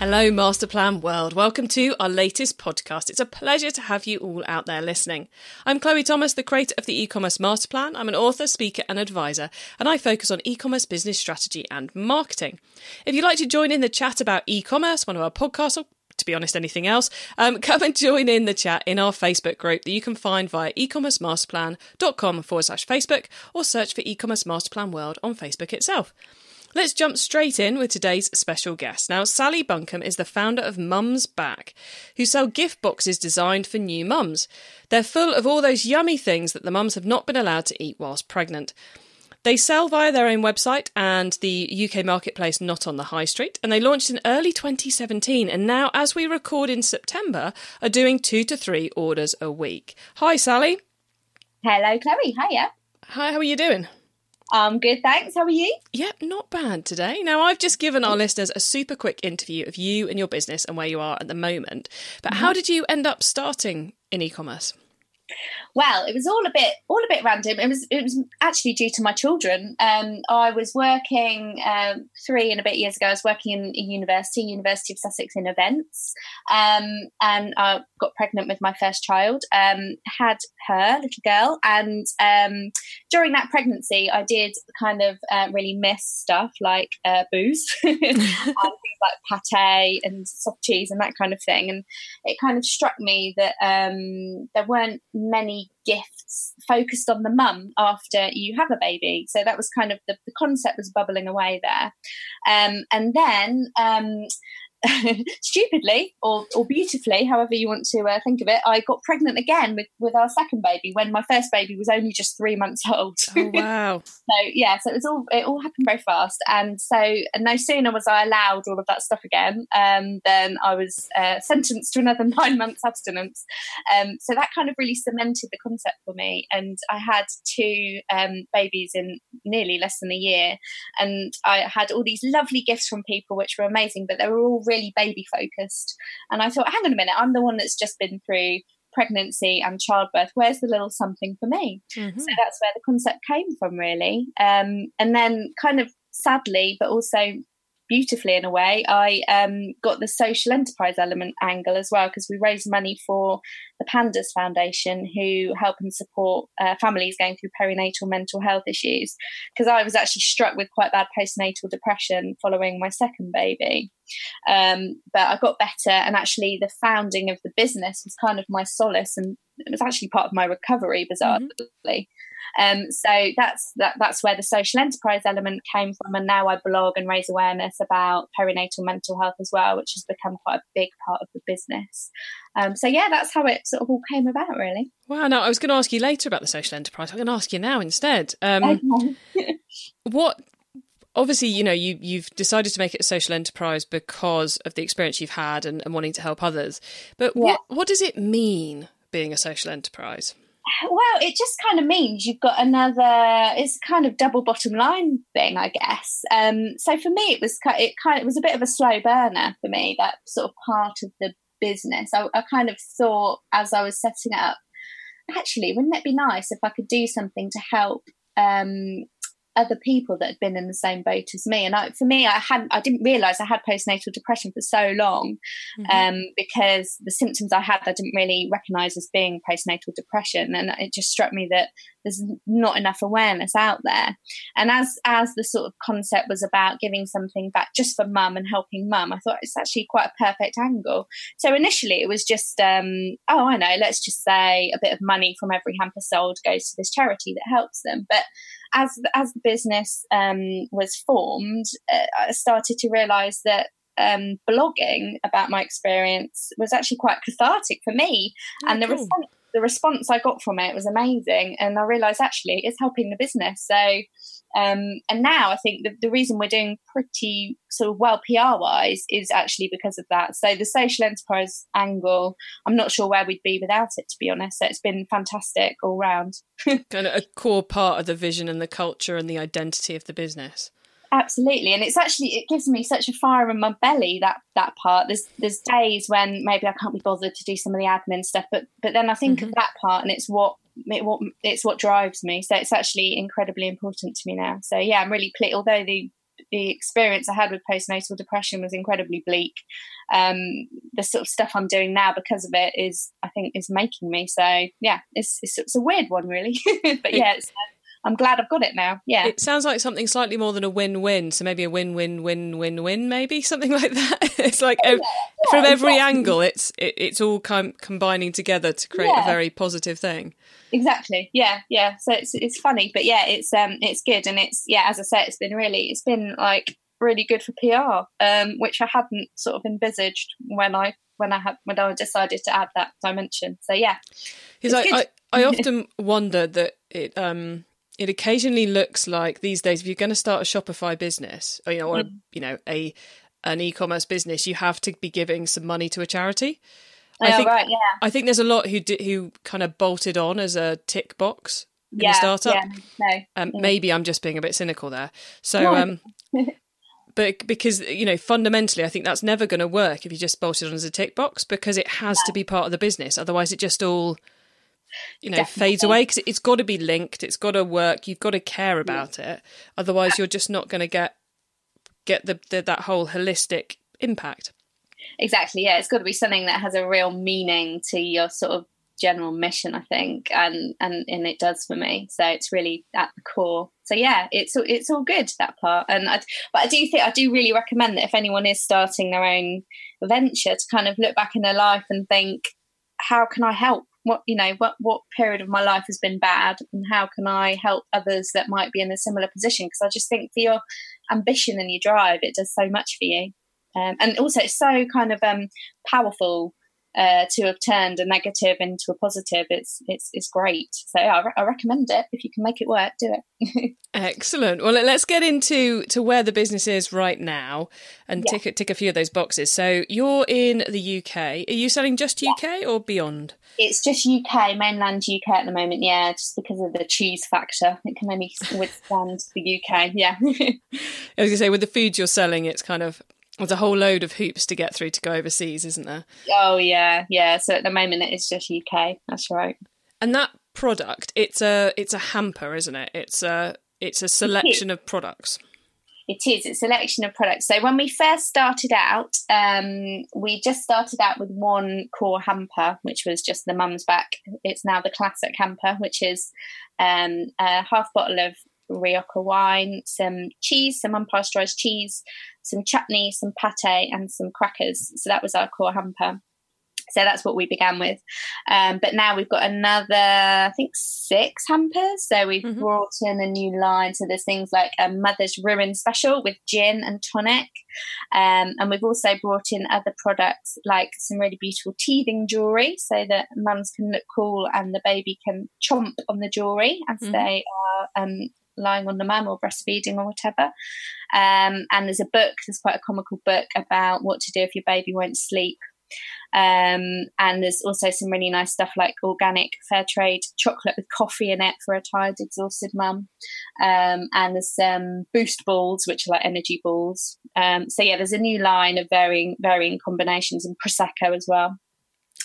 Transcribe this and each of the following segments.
Hello, Masterplan World. Welcome to our latest podcast. It's a pleasure to have you all out there listening. I'm Chloe Thomas, the creator of the e-commerce Masterplan. I'm an author, speaker, and advisor, and I focus on e-commerce business strategy and marketing. If you'd like to join in the chat about e-commerce, one of our podcasts, or to be honest, anything else, um, come and join in the chat in our Facebook group that you can find via ecommercemasterplan.com forward slash Facebook or search for e-commerce masterplan world on Facebook itself. Let's jump straight in with today's special guest. Now, Sally Bunkham is the founder of Mums Back, who sell gift boxes designed for new mums. They're full of all those yummy things that the mums have not been allowed to eat whilst pregnant. They sell via their own website and the UK marketplace, not on the high street, and they launched in early 2017. And now, as we record in September, are doing two to three orders a week. Hi, Sally. Hello, Chloe. Hiya. Hi, how are you doing? I'm good, thanks. How are you? Yep, not bad today. Now, I've just given our listeners a super quick interview of you and your business and where you are at the moment. But how did you end up starting in e commerce? Well, it was all a bit all a bit random. It was it was actually due to my children. Um, I was working um, three and a bit years ago. I was working in a university, University of Sussex, in events, um, and I got pregnant with my first child. Um, had her little girl, and um, during that pregnancy, I did kind of uh, really miss stuff like uh, booze and like pate and soft cheese and that kind of thing. And it kind of struck me that um, there weren't many gifts focused on the mum after you have a baby. So that was kind of the, the concept was bubbling away there. Um, and then um, stupidly or, or beautifully, however you want to uh, think of it, I got pregnant again with, with our second baby when my first baby was only just three months old. Oh wow! so yeah, so it was all it all happened very fast, and so and no sooner was I allowed all of that stuff again, um, then I was uh, sentenced to another nine months abstinence. Um, so that kind of really cemented the concept for me, and I had two um, babies in nearly less than a year, and I had all these lovely gifts from people, which were amazing, but they were all really baby focused. And I thought, hang on a minute, I'm the one that's just been through pregnancy and childbirth. Where's the little something for me? Mm-hmm. So that's where the concept came from, really. Um, and then, kind of sadly, but also beautifully in a way. I um, got the social enterprise element angle as well because we raised money for the Pandas Foundation, who help and support uh, families going through perinatal mental health issues. Because I was actually struck with quite bad postnatal depression following my second baby. Um, but I got better, and actually, the founding of the business was kind of my solace, and it was actually part of my recovery, bizarrely. Mm-hmm. Um, so that's that, that's where the social enterprise element came from, and now I blog and raise awareness about perinatal mental health as well, which has become quite a big part of the business. Um, so yeah, that's how it sort of all came about, really. Wow. Now I was going to ask you later about the social enterprise. I'm going to ask you now instead. Um, okay. what obviously you know you you've decided to make it a social enterprise because of the experience you've had and, and wanting to help others but yeah. what what does it mean being a social enterprise well, it just kind of means you've got another. It's kind of double bottom line thing, I guess. Um, so for me, it was it kind of it was a bit of a slow burner for me. That sort of part of the business. I, I kind of thought as I was setting it up, actually, wouldn't it be nice if I could do something to help um, other people that had been in the same boat as me. And I, for me, I hadn't, I didn't realize I had postnatal depression for so long mm-hmm. um, because the symptoms I had, I didn't really recognize as being postnatal depression. And it just struck me that there's not enough awareness out there. And as, as the sort of concept was about giving something back just for mum and helping mum, I thought it's actually quite a perfect angle. So initially it was just, um, oh, I know, let's just say a bit of money from every hamper sold goes to this charity that helps them. But as as the business um, was formed, uh, I started to realise that um, blogging about my experience was actually quite cathartic for me, oh, and the cool. response the response I got from it was amazing, and I realised actually it's helping the business. So um, and now I think the, the reason we're doing pretty sort of well PR wise is actually because of that. So the social enterprise angle, I'm not sure where we'd be without it, to be honest. So it's been fantastic all round. kind of a core part of the vision and the culture and the identity of the business. Absolutely and it's actually it gives me such a fire in my belly that that part there's there's days when maybe i can't be bothered to do some of the admin stuff but but then i think mm-hmm. of that part and it's what it, what it's what drives me so it's actually incredibly important to me now so yeah i'm really pleased although the the experience I had with postnatal depression was incredibly bleak. Um, the sort of stuff I'm doing now because of it is, I think, is making me. So yeah, it's it's, it's a weird one, really. but yeah, it's, I'm glad I've got it now. Yeah. It sounds like something slightly more than a win-win. So maybe a win-win-win-win-win, maybe something like that. it's like oh, yeah, yeah, from every exactly. angle, it's it, it's all com- combining together to create yeah. a very positive thing. Exactly. Yeah. Yeah. So it's it's funny, but yeah, it's um it's good, and it's yeah, as I said, it's been really it's been like really good for PR, um, which I hadn't sort of envisaged when I when I had when I decided to add that dimension. So yeah, because I, I I often wonder that it um it occasionally looks like these days if you're going to start a Shopify business, or you know, or mm. you know, a an e-commerce business, you have to be giving some money to a charity. Oh, I think, right, yeah. I think there's a lot who did, who kind of bolted on as a tick box in yeah, a startup. Yeah, no, um, yeah. Maybe I'm just being a bit cynical there. So, um, but because you know, fundamentally, I think that's never going to work if you just bolted on as a tick box because it has to be part of the business. Otherwise, it just all you know Definitely. fades away because it's got to be linked it's got to work you've got to care mm. about yeah. it otherwise you're just not going to get get the, the, that whole holistic impact exactly yeah it's got to be something that has a real meaning to your sort of general mission i think and and and it does for me so it's really at the core so yeah it's it's all good that part and I, but i do think i do really recommend that if anyone is starting their own venture to kind of look back in their life and think how can i help what you know what what period of my life has been bad and how can i help others that might be in a similar position? Because i just think for your ambition and your drive it does so much for you. Um, and also it's so kind of um, powerful uh, to have turned a negative into a positive, it's it's it's great. So I, re- I recommend it. If you can make it work, do it. Excellent. Well, let's get into to where the business is right now and yeah. tick tick a few of those boxes. So you're in the UK. Are you selling just UK yeah. or beyond? It's just UK, mainland UK at the moment. Yeah, just because of the cheese factor, it can only withstand the UK. Yeah. I was going to say with the foods you're selling, it's kind of there's a whole load of hoops to get through to go overseas, isn't there? Oh yeah, yeah. So at the moment it is just UK. That's right. And that product, it's a it's a hamper, isn't it? It's a it's a selection of products. It is. It's a selection of products. So when we first started out, um, we just started out with one core hamper, which was just the mum's back. It's now the classic hamper, which is um, a half bottle of Rioja wine, some cheese, some unpasteurized cheese, some chutney, some pate, and some crackers. So that was our core hamper. So that's what we began with. Um, but now we've got another, I think, six hampers. So we've mm-hmm. brought in a new line. So there's things like a Mother's Ruin special with gin and tonic. Um, and we've also brought in other products like some really beautiful teething jewellery so that mums can look cool and the baby can chomp on the jewellery as mm-hmm. they are um, lying on the mum or breastfeeding or whatever. Um, and there's a book, there's quite a comical book about what to do if your baby won't sleep. Um, and there's also some really nice stuff like organic fair trade chocolate with coffee in it for a tired, exhausted mum. Um, and there's some boost balls, which are like energy balls. Um, so yeah, there's a new line of varying varying combinations and prosecco as well.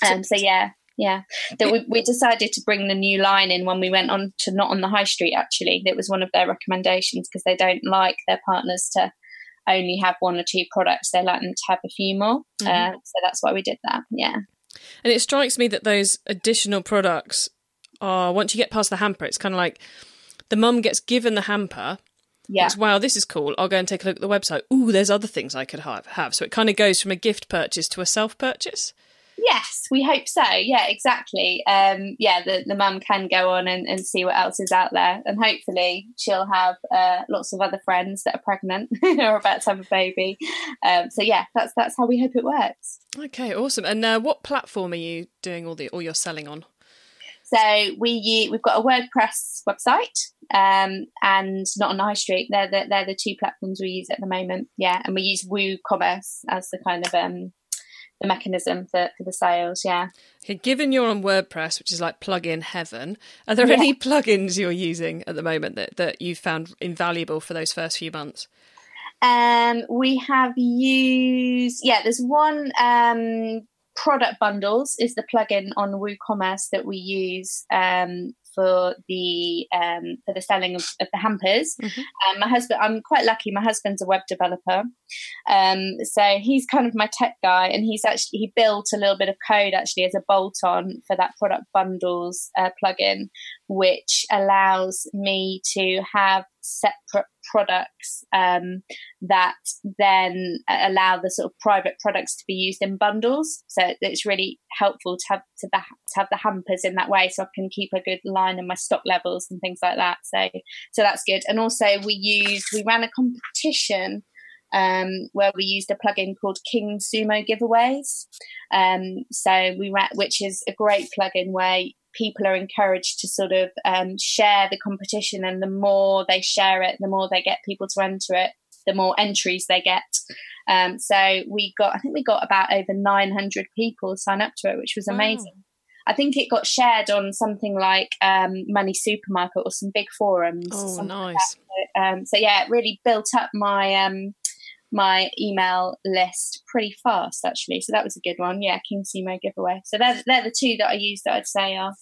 Um, so yeah, yeah that we, we decided to bring the new line in when we went on to not on the high street actually it was one of their recommendations because they don't like their partners to only have one or two products they like them to have a few more mm-hmm. uh, so that's why we did that yeah and it strikes me that those additional products are once you get past the hamper it's kind of like the mum gets given the hamper yeah. Thinks, wow, this is cool. I'll go and take a look at the website. Ooh, there's other things I could have. have. So it kind of goes from a gift purchase to a self purchase. Yes, we hope so. Yeah, exactly. Um, yeah, the, the mum can go on and, and see what else is out there. And hopefully she'll have uh, lots of other friends that are pregnant or about to have a baby. Um, so yeah, that's that's how we hope it works. Okay, awesome. And uh, what platform are you doing all the all your selling on? So we we've got a WordPress website um, and not on high street. They're the, they're the two platforms we use at the moment. Yeah, and we use WooCommerce as the kind of um, the mechanism for, for the sales. Yeah. Okay, given you're on WordPress, which is like plugin heaven, are there yeah. any plugins you're using at the moment that, that you found invaluable for those first few months? Um, we have used yeah. There's one um, product bundles is the plugin on WooCommerce that we use um, for the um, for the selling of, of the hampers. Mm-hmm. Um, my husband, I'm quite lucky. My husband's a web developer, um, so he's kind of my tech guy, and he's actually he built a little bit of code actually as a bolt on for that product bundles uh, plugin, which allows me to have separate products um, that then allow the sort of private products to be used in bundles. So it's really helpful to have to, the, to have the hampers in that way, so I can keep a good line in my stock levels and things like that. So so that's good. And also we used we ran a competition. Um, where we used a plugin called King Sumo Giveaways. Um, so we ran, which is a great plugin where people are encouraged to sort of um, share the competition, and the more they share it, the more they get people to enter it, the more entries they get. Um, so we got, I think we got about over 900 people sign up to it, which was amazing. Wow. I think it got shared on something like um, Money Supermarket or some big forums. Oh, nice. Like um, so yeah, it really built up my um, my email list pretty fast actually. So that was a good one. Yeah, King Sumo giveaway. So they're they're the two that I use that I'd say are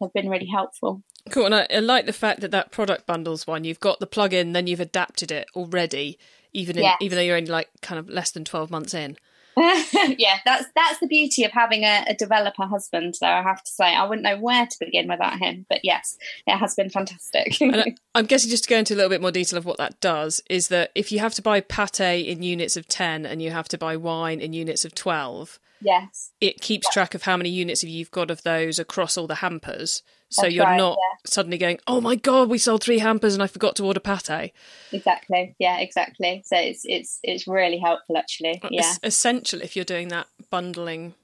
have been really helpful. Cool, and I, I like the fact that that product bundles one. You've got the plugin, then you've adapted it already, even in, yes. even though you're only like kind of less than twelve months in. yeah, that's that's the beauty of having a, a, developer husband. Though I have to say, I wouldn't know where to begin without him. But yes, it has been fantastic. I, uh, I'm guessing just to go into a little bit more detail of what that does is that if you have to buy pate in units of ten and you have to buy wine in units of twelve, yes, it keeps track of how many units you've got of those across all the hampers. So That's you're right, not yeah. suddenly going, oh my god, we sold three hampers and I forgot to order pate. Exactly. Yeah, exactly. So it's it's it's really helpful actually. Uh, yeah. It's essential if you're doing that bundling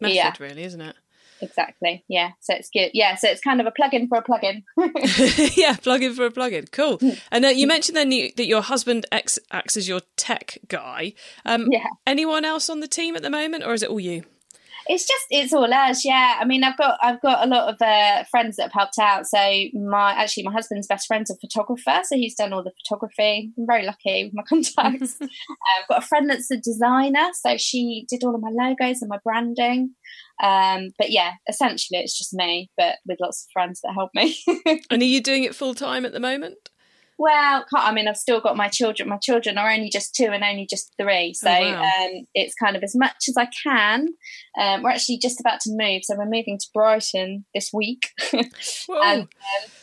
method, yeah. really, isn't it? Exactly. Yeah. So it's good. Yeah. So it's kind of a plug-in for a plug-in. yeah, plug-in for a plug-in. Cool. Hmm. And uh, you mentioned then you, that your husband acts, acts as your tech guy. Um, yeah. Anyone else on the team at the moment, or is it all you? It's just it's all us yeah. I mean i've got i've got a lot of uh, friends that have helped out. So my actually my husband's best friend's a photographer so he's done all the photography. I'm very lucky with my contacts. Uh, i've got a friend that's a designer so she did all of my logos and my branding. Um, but yeah essentially it's just me but with lots of friends that help me. And are you doing it full time at the moment well, I mean, I've still got my children. My children are only just two and only just three, so oh, wow. um, it's kind of as much as I can. Um, we're actually just about to move, so we're moving to Brighton this week. and, um,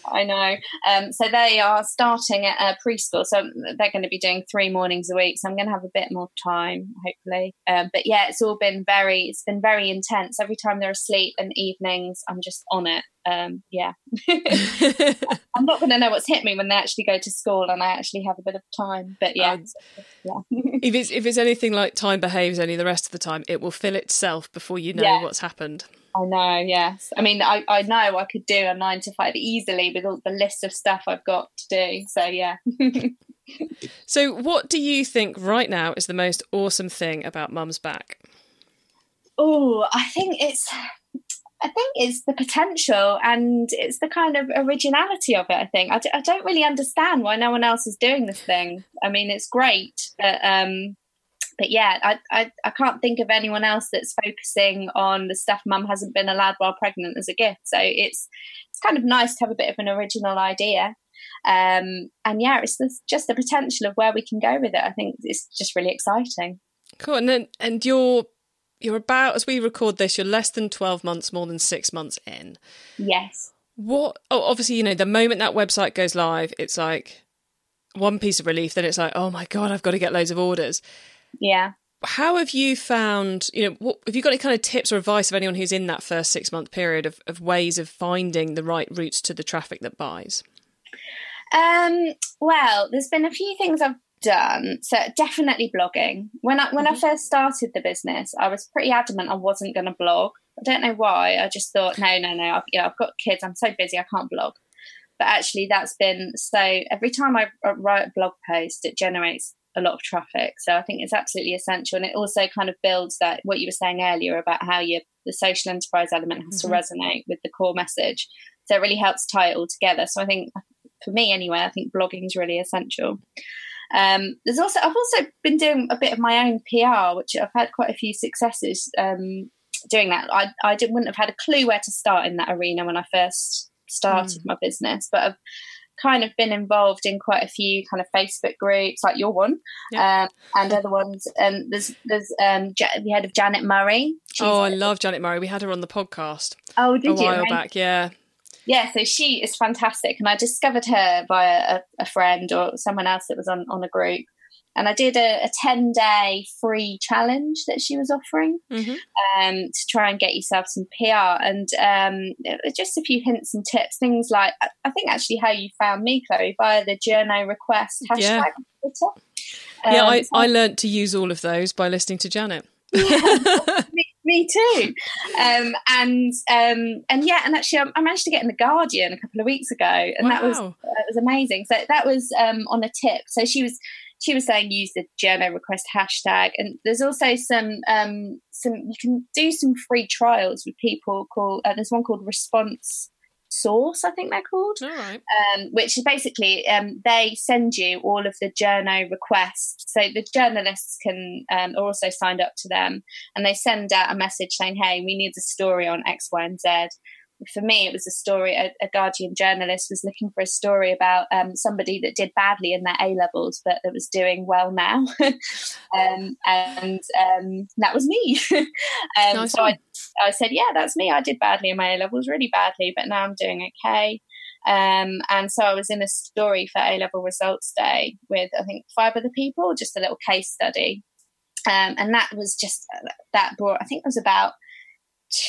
I know. Um, so they are starting at a preschool, so they're going to be doing three mornings a week. So I'm going to have a bit more time, hopefully. Um, but yeah, it's all been very, it's been very intense. Every time they're asleep and evenings, I'm just on it um, yeah, I'm not going to know what's hit me when they actually go to school and I actually have a bit of time. But yeah, um, yeah. if it's if it's anything like time behaves any the rest of the time, it will fill itself before you know yeah. what's happened. I know, yes. I mean, I, I know I could do a nine to five easily with all the list of stuff I've got to do. So, yeah. so, what do you think right now is the most awesome thing about Mum's Back? Oh, I think it's I think it's the potential and it's the kind of originality of it. I think I d- I don't really understand why no one else is doing this thing. I mean, it's great, but um, but yeah, I, I I can't think of anyone else that's focusing on the stuff Mum hasn't been allowed while pregnant as a gift. So it's it's kind of nice to have a bit of an original idea. Um, and yeah, it's just the potential of where we can go with it. I think it's just really exciting. Cool. And then, and your you're about as we record this you're less than 12 months more than 6 months in. Yes. What oh obviously you know the moment that website goes live it's like one piece of relief then it's like oh my god i've got to get loads of orders. Yeah. How have you found you know what, have you got any kind of tips or advice of anyone who's in that first six month period of, of ways of finding the right routes to the traffic that buys? Um, well, there's been a few things I've done so definitely blogging. When i when mm-hmm. i first started the business i was pretty adamant i wasn't going to blog. I don't know why i just thought no no no I've, you know, I've got kids i'm so busy i can't blog. But actually that's been so every time i write a blog post it generates a lot of traffic. So i think it's absolutely essential and it also kind of builds that what you were saying earlier about how you the social enterprise element has mm-hmm. to resonate with the core message. So it really helps tie it all together. So i think for me anyway i think blogging is really essential Um, there's also I've also been doing a bit of my own PR, which I've had quite a few successes um, doing that. I I didn't, wouldn't have had a clue where to start in that arena when I first started mm. my business, but I've kind of been involved in quite a few kind of Facebook groups, like your one, yeah. um, and other ones. And there's there's um, the head of Janet Murray. She's oh, I love Janet Murray. We had her on the podcast. Oh, did a you? A while back, yeah. Yeah, so she is fantastic, and I discovered her via a, a friend or someone else that was on on a group and I did a, a 10 day free challenge that she was offering mm-hmm. um, to try and get yourself some PR and um, just a few hints and tips. Things like, I think actually how you found me, Chloe, via the journo request hashtag yeah. Twitter. Um, yeah, I, so- I learned to use all of those by listening to Janet. yeah, me, too. Um, and um, and yeah, and actually, I, I, managed to get in the Guardian a couple of weeks ago, and wow. that was that was amazing. So that was um, on a tip. So she was she was saying use the journo request hashtag, and there's also some um, some you can do some free trials with people called uh, there's one called Response Source, I think they're called. Right. Um, which is basically um, they send you all of the journo requests. So the journalists can um, are also signed up to them, and they send out a message saying, "Hey, we need a story on X, Y, and Z." for me, it was a story. A, a Guardian journalist was looking for a story about um, somebody that did badly in their A levels, but that was doing well now, um, and um, that was me. Um, nice so I, I, said, "Yeah, that's me. I did badly in my A levels, really badly, but now I'm doing okay." Um, and so I was in a story for A level results day with I think five other people, just a little case study. Um, and that was just that brought I think it was about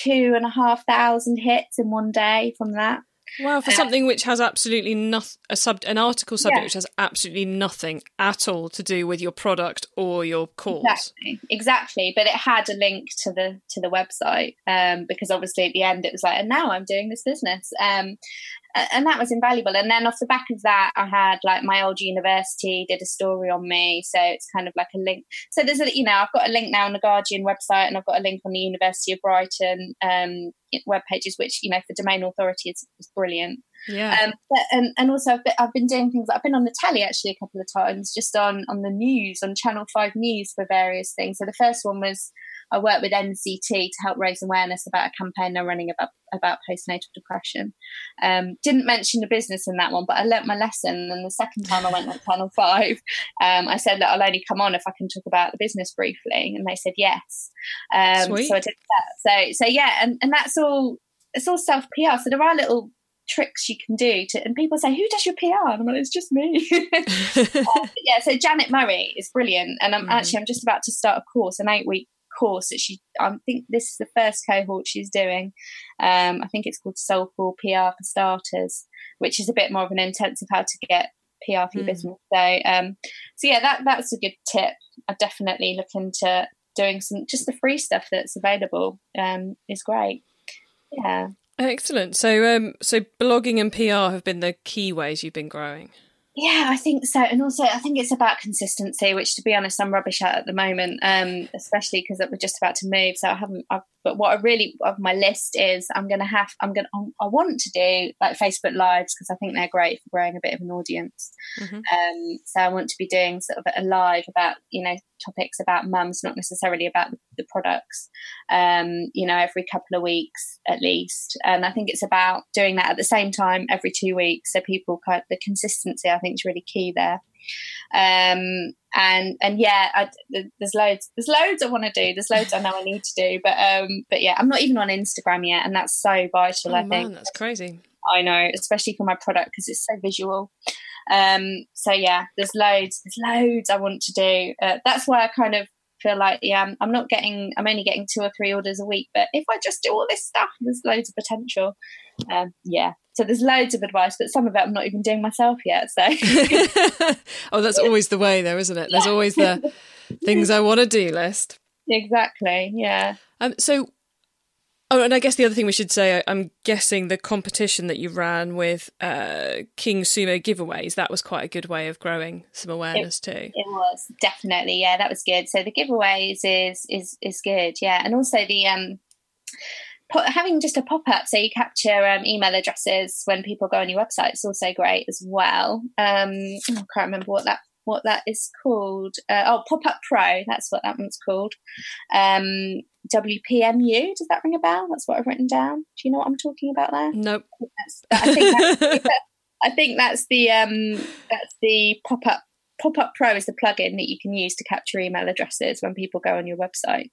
two and a half thousand hits in one day from that. Wow, for uh, something which has absolutely nothing, a sub, an article subject yeah. which has absolutely nothing at all to do with your product or your cause. Exactly, exactly. But it had a link to the to the website um, because obviously at the end it was like, and now I'm doing this business. Um, and that was invaluable. And then off the back of that, I had like my old university did a story on me, so it's kind of like a link. So there's a you know I've got a link now on the Guardian website, and I've got a link on the University of Brighton um, web pages, which you know for domain authority is, is brilliant. Yeah. Um, but, and and also I've been, I've been doing things. I've been on the telly actually a couple of times, just on on the news on Channel Five News for various things. So the first one was I work with NCT to help raise awareness about a campaign they're running about about postnatal depression. Um, didn't mention the business in that one, but I learnt my lesson. And the second time I went on Channel Five, um, I said, "Look, I'll only come on if I can talk about the business briefly," and they said yes. Um, so I did that. So so yeah, and and that's all. It's all self PR. So there are little tricks you can do to and people say who does your pr and i'm like it's just me uh, yeah so janet murray is brilliant and i'm mm-hmm. actually i'm just about to start a course an eight week course that she I think this is the first cohort she's doing. Um, I think it's called Soulful PR for Starters, which is a bit more of an intensive how to get PR for your mm. business. So um, so yeah, that that's a good tip. I definitely look into doing some just the free stuff that's available um, is great. Yeah. Excellent. So um so blogging and PR have been the key ways you've been growing. Yeah, I think so. And also, I think it's about consistency, which, to be honest, I'm rubbish at at the moment, um, especially because we're just about to move. So I haven't, I've but what I really of my list is I'm going to have I'm going to I want to do like Facebook lives because I think they're great for growing a bit of an audience. Mm-hmm. Um, so I want to be doing sort of a live about you know topics about mums, not necessarily about the, products. Um, you know, every couple of weeks at least, and I think it's about doing that at the same time every two weeks, so people kind of, the consistency I think is really key there. Um, and and yeah, I, there's loads, there's loads I want to do. There's loads I know I need to do, but um, but yeah, I'm not even on Instagram yet, and that's so vital. Oh, I man, think that's crazy. I know, especially for my product because it's so visual. Um, so yeah, there's loads, there's loads I want to do. Uh, that's why I kind of feel like yeah, I'm, I'm, not getting, I'm only getting two or three orders a week, but if I just do all this stuff, there's loads of potential. Um, yeah, so there's loads of advice, but some of it I'm not even doing myself yet. So, oh, that's always the way, though, isn't it? There's always the things I want to do list. Exactly. Yeah. Um. So, Oh, and I guess the other thing we should say, I'm guessing the competition that you ran with uh, King Sumo giveaways, that was quite a good way of growing some awareness it, too. It was definitely, yeah, that was good. So the giveaways is is is good, yeah, and also the um having just a pop up so you capture um, email addresses when people go on your website is also great as well. Um, I can't remember what that what that is called. Uh, oh, Pop Up Pro. That's what that one's called. Um, WPMU. Does that ring a bell? That's what I've written down. Do you know what I'm talking about there? Nope. I think that's, I think that's the um, that's the pop up pop up pro is the plugin that you can use to capture email addresses when people go on your website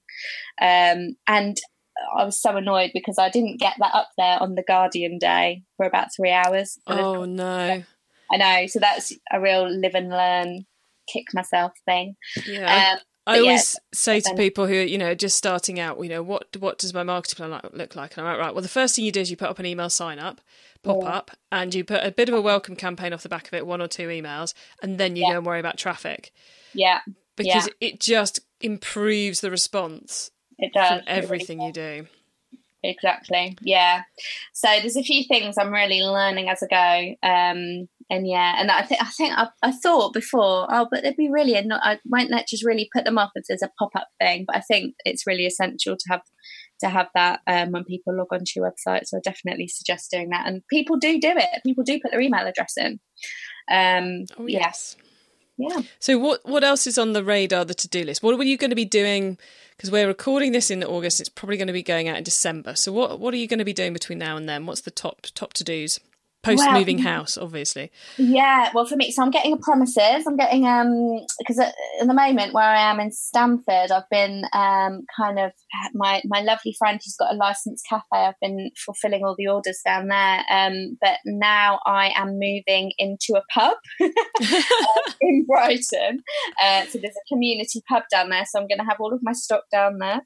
um, and I was so annoyed because I didn't get that up there on the Guardian day for about three hours. Oh no! I know. So that's a real live and learn, kick myself thing. Yeah. Um, I always say to people who you know just starting out, you know, what what does my marketing plan look like? And I'm like, right. Well, the first thing you do is you put up an email sign up, pop up, and you put a bit of a welcome campaign off the back of it, one or two emails, and then you yeah. go and worry about traffic. Yeah, because it just improves the response. It does from everything really does. you do. Exactly. Yeah. So there's a few things I'm really learning as I go. Um, and yeah, and I think I think I, I, thought before, oh, but it'd be really, not, I won't let just really put them off if there's a pop up thing. But I think it's really essential to have to have that um, when people log onto your website. So I definitely suggest doing that. And people do do it. People do put their email address in. Um, oh yes. Yeah. So what what else is on the radar, the to do list? What were you going to be doing? Because we're recording this in August, it's probably going to be going out in December. So what what are you going to be doing between now and then? What's the top top to dos? Post moving well, house obviously. Yeah well for me so i'm getting a premises i'm getting um because at, at, the moment where i am in stamford i've been um kind of my my lovely friend who's got a licensed cafe i've been fulfilling all the orders down there um but now i am moving into a pub in brighton. Uh, so there's a community pub down there so i'm going to have all of my stock down there.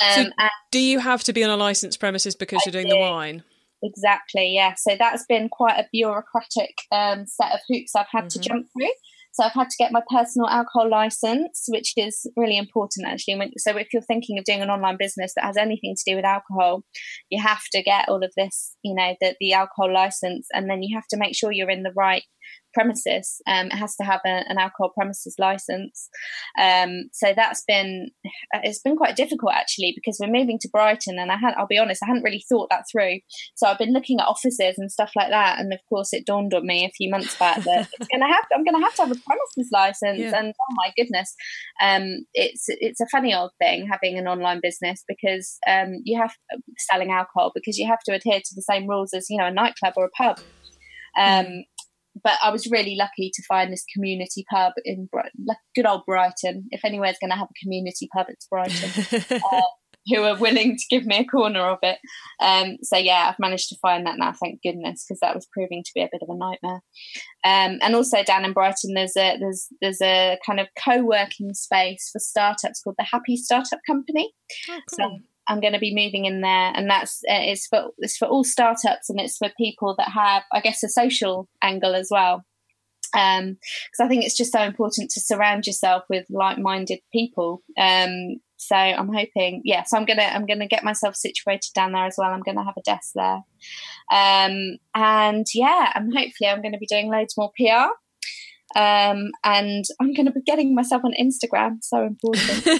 Um, so do you have to be on a licensed premises because I you're doing do. the wine Exactly, yeah. So that's been quite a bureaucratic um, set of hoops I've had mm-hmm. to jump through. So I've had to get my personal alcohol license, which is really important actually. So if you're thinking of doing an online business that has anything to do with alcohol, you have to get all of this, you know, the, the alcohol license, and then you have to make sure you're in the right premises. Um, it has to have a, an alcohol premises license. Um, so that's been it's been quite difficult actually because we're moving to Brighton, and I had I'll be honest, I hadn't really thought that through. So I've been looking at offices and stuff like that, and of course it dawned on me a few months back that it's gonna have to, I'm going to have to have a premises license, yeah. and oh my goodness, um, it's it's a funny old thing having an online business because um, you have selling alcohol because you have to adhere to the same rules as you know a nightclub or a pub. Um, mm but I was really lucky to find this community pub in like good old Brighton. If anywhere's going to have a community pub, it's Brighton. uh, who are willing to give me a corner of it. Um, so yeah, I've managed to find that now, thank goodness, because that was proving to be a bit of a nightmare. Um, and also down in Brighton, there's a there's there's a kind of co-working space for startups called the Happy Startup Company. Oh, cool. So I'm going to be moving in there, and that's uh, it's for it's for all startups, and it's for people that have, I guess, a social angle as well. Um, because um, I think it's just so important to surround yourself with like-minded people. Um, so I'm hoping, yeah. So I'm gonna I'm gonna get myself situated down there as well. I'm gonna have a desk there, um, and yeah, and hopefully I'm going to be doing loads more PR. Um, and I'm going to be getting myself on Instagram. So important.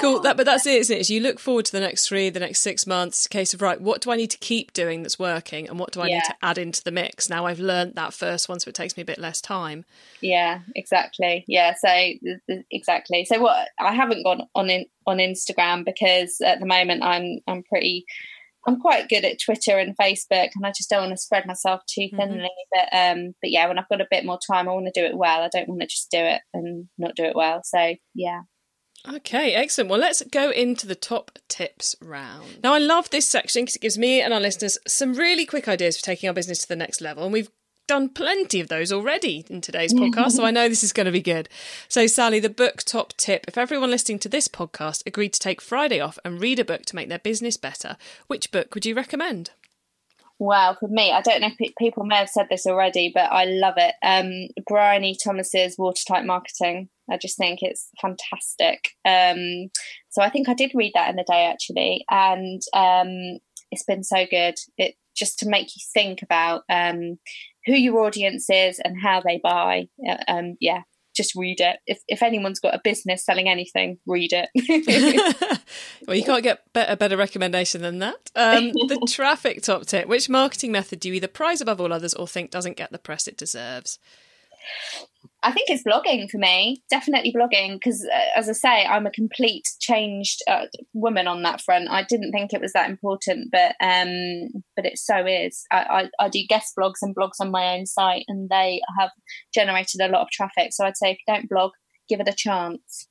cool. That, but that's it, isn't it? Is you look forward to the next three, the next six months. Case of right, what do I need to keep doing that's working, and what do I yeah. need to add into the mix? Now I've learned that first one, so it takes me a bit less time. Yeah, exactly. Yeah, so exactly. So what I haven't gone on in, on Instagram because at the moment I'm I'm pretty I'm quite good at Twitter and Facebook, and I just don't want to spread myself too mm-hmm. thinly. Mm-hmm. But um, but yeah, when I've got a bit more time, I want to do it well. I don't want to just do it and not do it well. So yeah. Okay, excellent. Well, let's go into the top tips round. Now, I love this section because it gives me and our listeners some really quick ideas for taking our business to the next level. And we've done plenty of those already in today's podcast, so I know this is going to be good. So, Sally, the book top tip if everyone listening to this podcast agreed to take Friday off and read a book to make their business better, which book would you recommend? Well, for me, I don't know if people may have said this already, but I love it. Um, Bryony Thomas's Watertight Marketing. I just think it's fantastic. Um, so I think I did read that in the day actually, and um, it's been so good. It just to make you think about um, who your audience is and how they buy. Uh, um, yeah, just read it. If, if anyone's got a business selling anything, read it. well, you can't get a better recommendation than that. Um, the traffic top tip. Which marketing method do you either prize above all others or think doesn't get the press it deserves? I think it's blogging for me, definitely blogging, because uh, as I say, I'm a complete changed uh, woman on that front. I didn't think it was that important, but um, but it so is. I, I, I, do guest blogs and blogs on my own site, and they have generated a lot of traffic. So I'd say if you don't blog, give it a chance.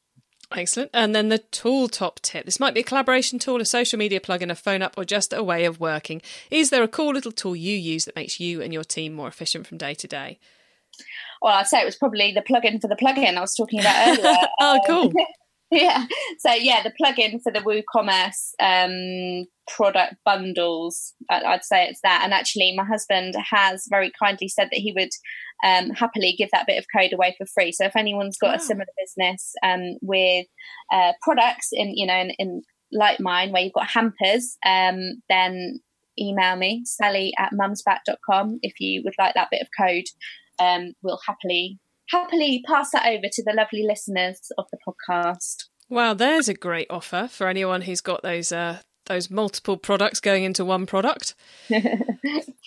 Excellent. And then the tool top tip. This might be a collaboration tool, a social media plugin, a phone app, or just a way of working. Is there a cool little tool you use that makes you and your team more efficient from day to day? Well, I'd say it was probably the plugin for the plugin I was talking about earlier. oh, cool. yeah. So yeah, the plugin for the WooCommerce um, product bundles. I'd say it's that. And actually, my husband has very kindly said that he would um, happily give that bit of code away for free. So if anyone's got wow. a similar business um, with uh, products in you know in, in, like mine where you've got hampers, um, then email me sally at mumsback.com if you would like that bit of code. Um, we'll happily happily pass that over to the lovely listeners of the podcast. Wow, there's a great offer for anyone who's got those uh, those multiple products going into one product.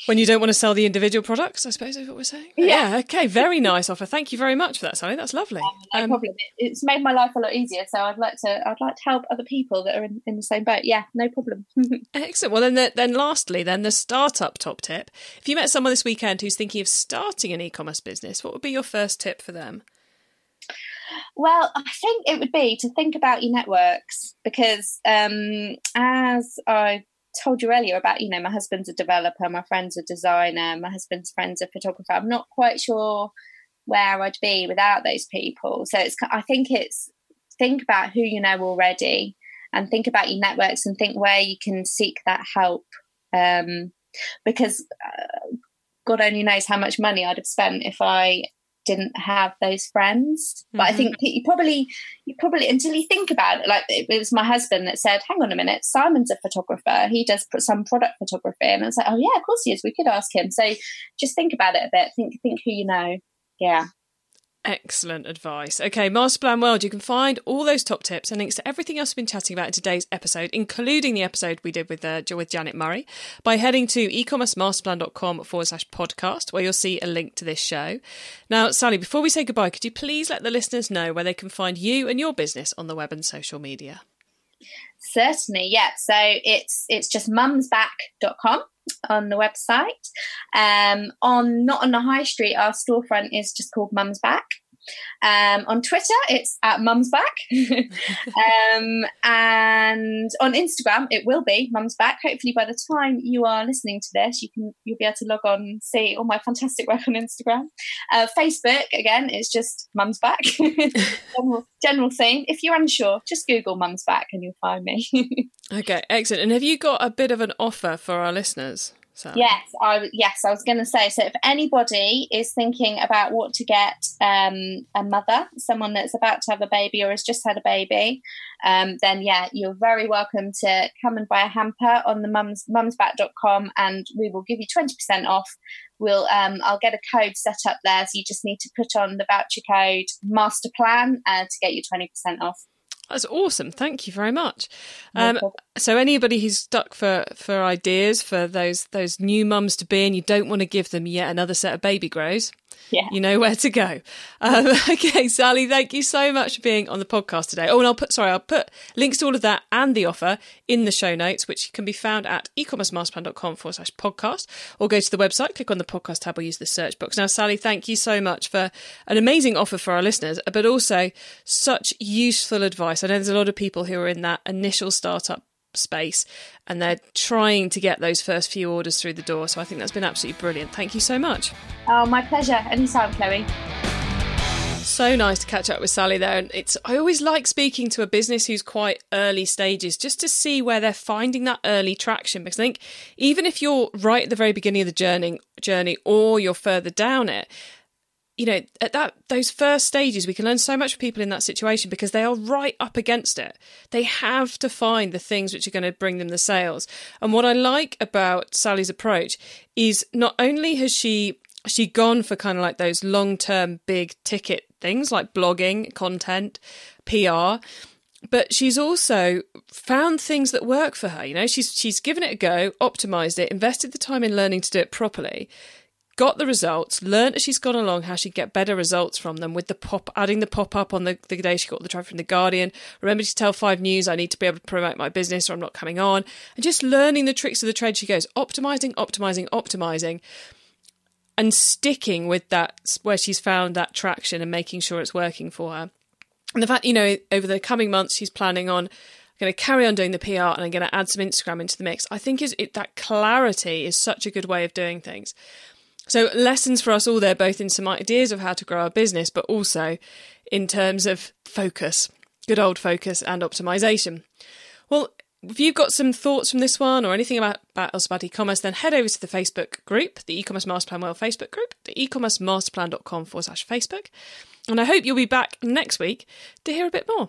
When you don't want to sell the individual products i suppose is what we're saying? Yeah. yeah. okay very nice offer. Thank you very much for that sally. That's lovely. No um, problem. It's made my life a lot easier so i'd like to i'd like to help other people that are in, in the same boat. Yeah no problem. Excellent. Well then the, then lastly then the startup top tip. If you met someone this weekend who's thinking of starting an e-commerce business what would be your first tip for them well, I think it would be to think about your networks because, um, as I told you earlier about, you know, my husband's a developer, my friend's a designer, my husband's friend's a photographer. I'm not quite sure where I'd be without those people. So it's, I think it's think about who you know already and think about your networks and think where you can seek that help. Um, because uh, God only knows how much money I'd have spent if I didn't have those friends. But mm-hmm. I think you probably, you probably until you think about it, like it, was my husband that said, "Hang on a minute, Simon's a photographer. He does put some product photography," and I was like, "Oh yeah, of course he is. We could ask him." So just think about it a bit. Think think who you know. Yeah. Excellent advice. Okay, Master Plan World, you can find all those top tips and links to everything else we've been chatting about in today's episode, including the episode we did with uh, with Janet Murray, by heading to ecommercemasterplan.com forward slash podcast, where you'll see a link to this show. Now, Sally, before we say goodbye, could you please let the listeners know where they can find you and your business on the web and social media? Certainly, yeah. So it's it's just mumsback.com on the website. Um, on not on the high street, our storefront is just called Mum's Back. Um, on Twitter, it's at Mum's Back, um, and on Instagram, it will be Mum's Back. Hopefully, by the time you are listening to this, you can you'll be able to log on and see all my fantastic work on Instagram. Uh, Facebook again, it's just Mum's Back. general, general theme. If you're unsure, just Google Mum's Back and you'll find me. okay, excellent. And have you got a bit of an offer for our listeners? So. Yes, I yes, I was going to say. So, if anybody is thinking about what to get um, a mother, someone that's about to have a baby or has just had a baby, um, then yeah, you're very welcome to come and buy a hamper on the mums mumsback.com, and we will give you twenty percent off. We'll um, I'll get a code set up there, so you just need to put on the voucher code master plan uh, to get your twenty percent off. That's awesome. Thank you very much. Um, so anybody who's stuck for, for ideas for those those new mums to be and you don't want to give them yet another set of baby grows, yeah. you know where to go. Um, okay, Sally, thank you so much for being on the podcast today. Oh, and I'll put, sorry, I'll put links to all of that and the offer in the show notes, which can be found at ecommercemasterplan.com forward slash podcast, or go to the website, click on the podcast tab, or use the search box. Now, Sally, thank you so much for an amazing offer for our listeners, but also such useful advice. I know there's a lot of people who are in that initial startup space and they're trying to get those first few orders through the door. So I think that's been absolutely brilliant. Thank you so much. Oh, my pleasure. Anytime, Chloe. So nice to catch up with Sally there. And it's I always like speaking to a business who's quite early stages just to see where they're finding that early traction. Because I think even if you're right at the very beginning of the journey journey or you're further down it, you know, at that those first stages, we can learn so much from people in that situation because they are right up against it. They have to find the things which are going to bring them the sales. And what I like about Sally's approach is not only has she she gone for kind of like those long term big ticket things like blogging, content, PR, but she's also found things that work for her. You know, she's she's given it a go, optimized it, invested the time in learning to do it properly got the results, learned as she's gone along how she'd get better results from them with the pop, adding the pop up on the, the day she got the traffic from the Guardian. Remember to tell Five News I need to be able to promote my business or I'm not coming on. And just learning the tricks of the trade, she goes optimizing, optimizing, optimizing, and sticking with that where she's found that traction and making sure it's working for her. And the fact, you know, over the coming months, she's planning on going to carry on doing the PR and I'm going to add some Instagram into the mix. I think is it, that clarity is such a good way of doing things. So, lessons for us all there, both in some ideas of how to grow our business, but also in terms of focus, good old focus and optimization. Well, if you've got some thoughts from this one or anything about, about else about e-commerce, then head over to the Facebook group, the e-commerce masterplan world Facebook group, the e-commercemasterplan.com forward slash Facebook. And I hope you'll be back next week to hear a bit more.